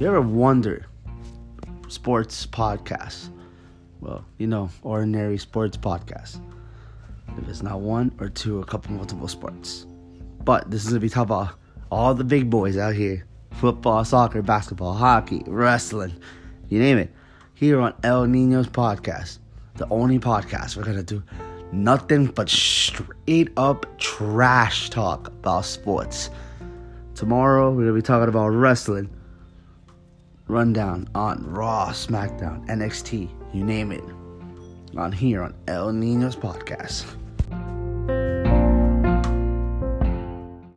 You ever wonder sports podcasts? Well, you know, ordinary sports podcasts. If it's not one or two, a couple multiple sports. But this is gonna be talk about all the big boys out here. Football, soccer, basketball, hockey, wrestling, you name it. Here on El Nino's podcast. The only podcast we're gonna do nothing but straight up trash talk about sports. Tomorrow we're gonna be talking about wrestling. Rundown on Raw, SmackDown, NXT, you name it. On here on El Nino's podcast.